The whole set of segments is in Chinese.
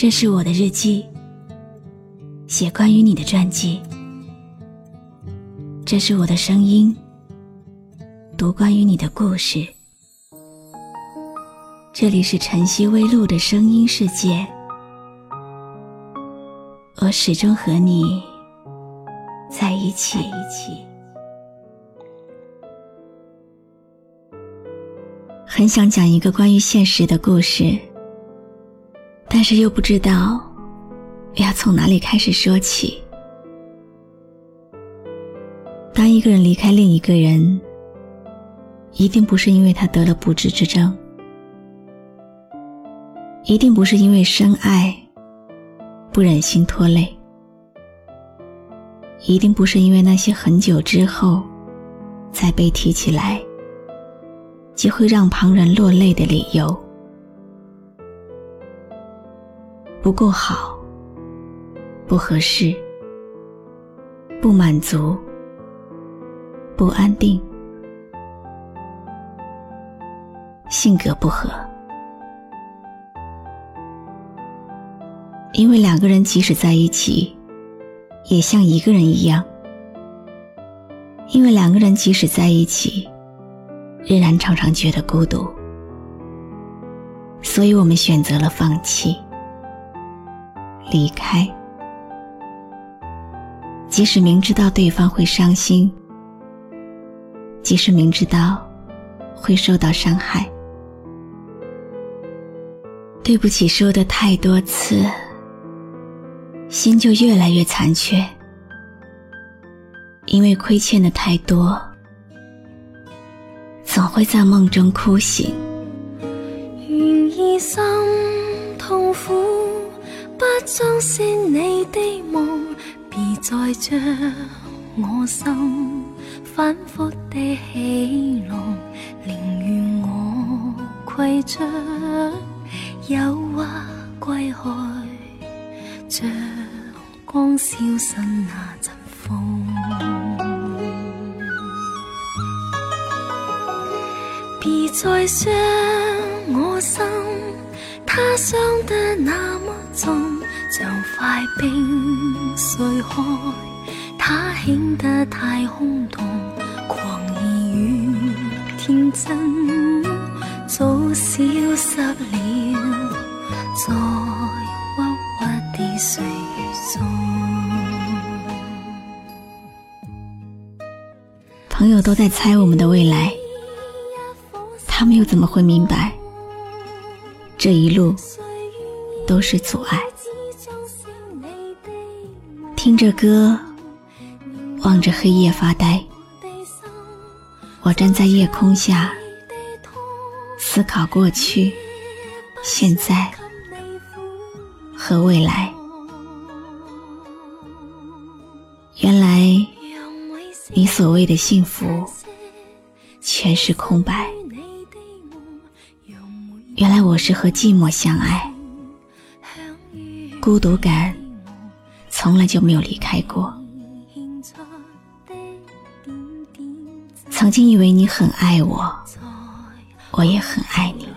这是我的日记，写关于你的传记。这是我的声音，读关于你的故事。这里是晨曦微露的声音世界，我始终和你在一起。很想讲一个关于现实的故事。但是又不知道要从哪里开始说起。当一个人离开另一个人，一定不是因为他得了不治之症，一定不是因为深爱不忍心拖累，一定不是因为那些很久之后再被提起来就会让旁人落泪的理由。不够好，不合适，不满足，不安定，性格不合。因为两个人即使在一起，也像一个人一样；因为两个人即使在一起，仍然常常觉得孤独，所以我们选择了放弃。离开，即使明知道对方会伤心，即使明知道会受到伤害，对不起说的太多次，心就越来越残缺，因为亏欠的太多，总会在梦中哭醒。心痛苦。相信你的梦，别再将我心反复的戏弄，宁愿我携着诱惑归去，像光消失那阵风。别再伤我心，他伤得那么重。像块冰碎开，它显得太空洞，狂意与天真早消失了，在郁郁的岁月中。朋友都在猜我们的未来，他们又怎么会明白，这一路都是阻碍？听着歌，望着黑夜发呆。我站在夜空下，思考过去、现在和未来。原来，你所谓的幸福，全是空白。原来我是和寂寞相爱，孤独感。从来就没有离开过。曾经以为你很爱我，我也很爱你。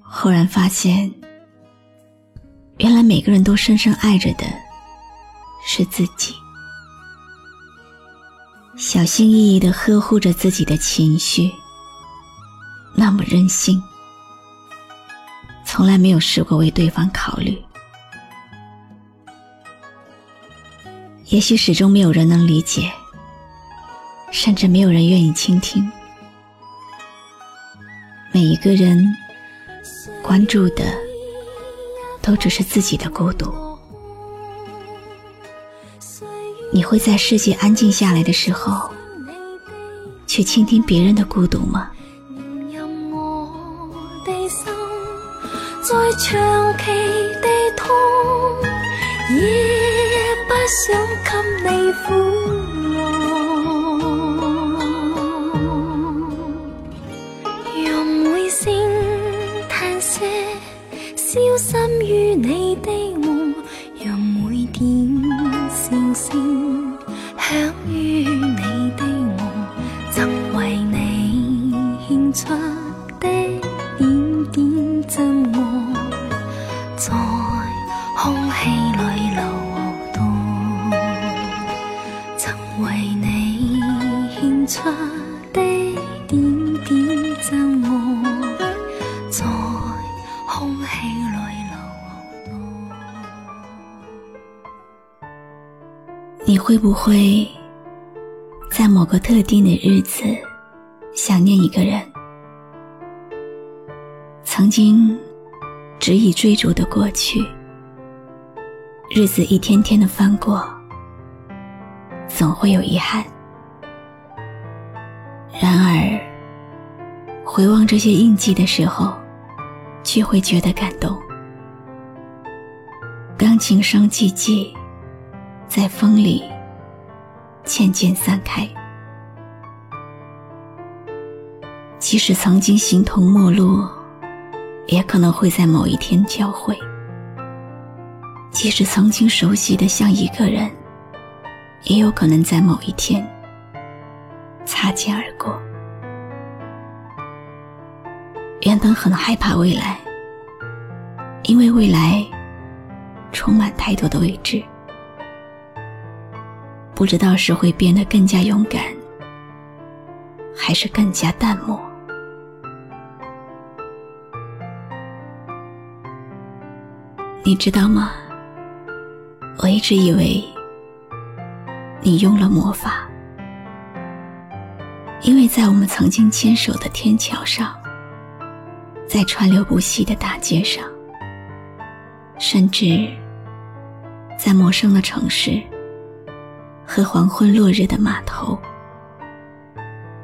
忽然发现，原来每个人都深深爱着的是自己，小心翼翼的呵护着自己的情绪，那么任性。从来没有试过为对方考虑，也许始终没有人能理解，甚至没有人愿意倾听。每一个人关注的都只是自己的孤独。你会在世界安静下来的时候，去倾听别人的孤独吗？长期地痛，也不想给你苦乐。让每声叹息消失于你的梦，让每点笑声响于在空气里流动曾为你献出的点点真爱在空气里流动你会不会在某个特定的日子想念一个人曾经执意追逐的过去，日子一天天的翻过，总会有遗憾。然而，回望这些印记的时候，却会觉得感动。钢琴声寂寂，在风里渐渐散开。即使曾经形同陌路。也可能会在某一天交汇。即使曾经熟悉的像一个人，也有可能在某一天擦肩而过。原本很害怕未来，因为未来充满太多的未知，不知道是会变得更加勇敢，还是更加淡漠。你知道吗？我一直以为你用了魔法，因为在我们曾经牵手的天桥上，在川流不息的大街上，甚至在陌生的城市和黄昏落日的码头，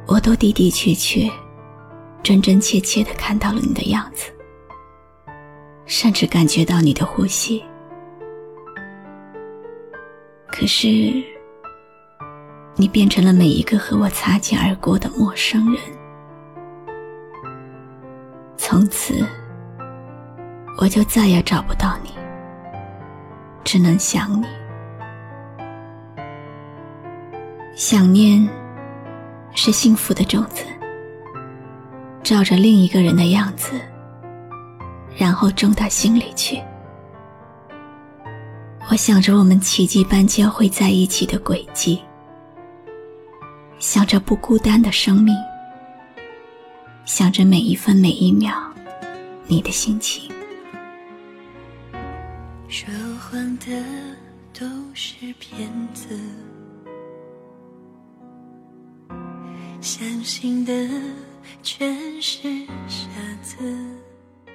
我都的的确确、真真切切的看到了你的样子。甚至感觉到你的呼吸，可是，你变成了每一个和我擦肩而过的陌生人。从此，我就再也找不到你，只能想你。想念，是幸福的种子，照着另一个人的样子。然后种到心里去。我想着我们奇迹般交汇在一起的轨迹，想着不孤单的生命，想着每一分每一秒你的心情。说谎的都是骗子，相信的全是傻子。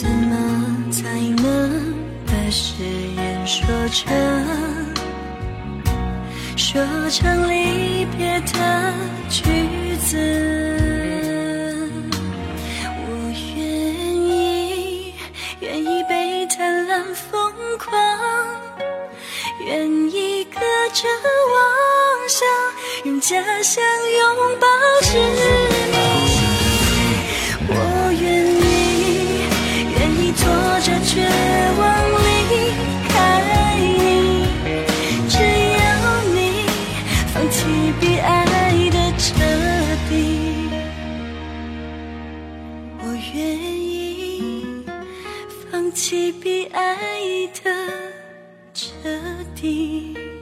怎么才能把誓言说成说成离别的句子？我愿意，愿意被贪婪疯狂，愿意隔着妄想，用假象拥抱放弃比爱的彻底。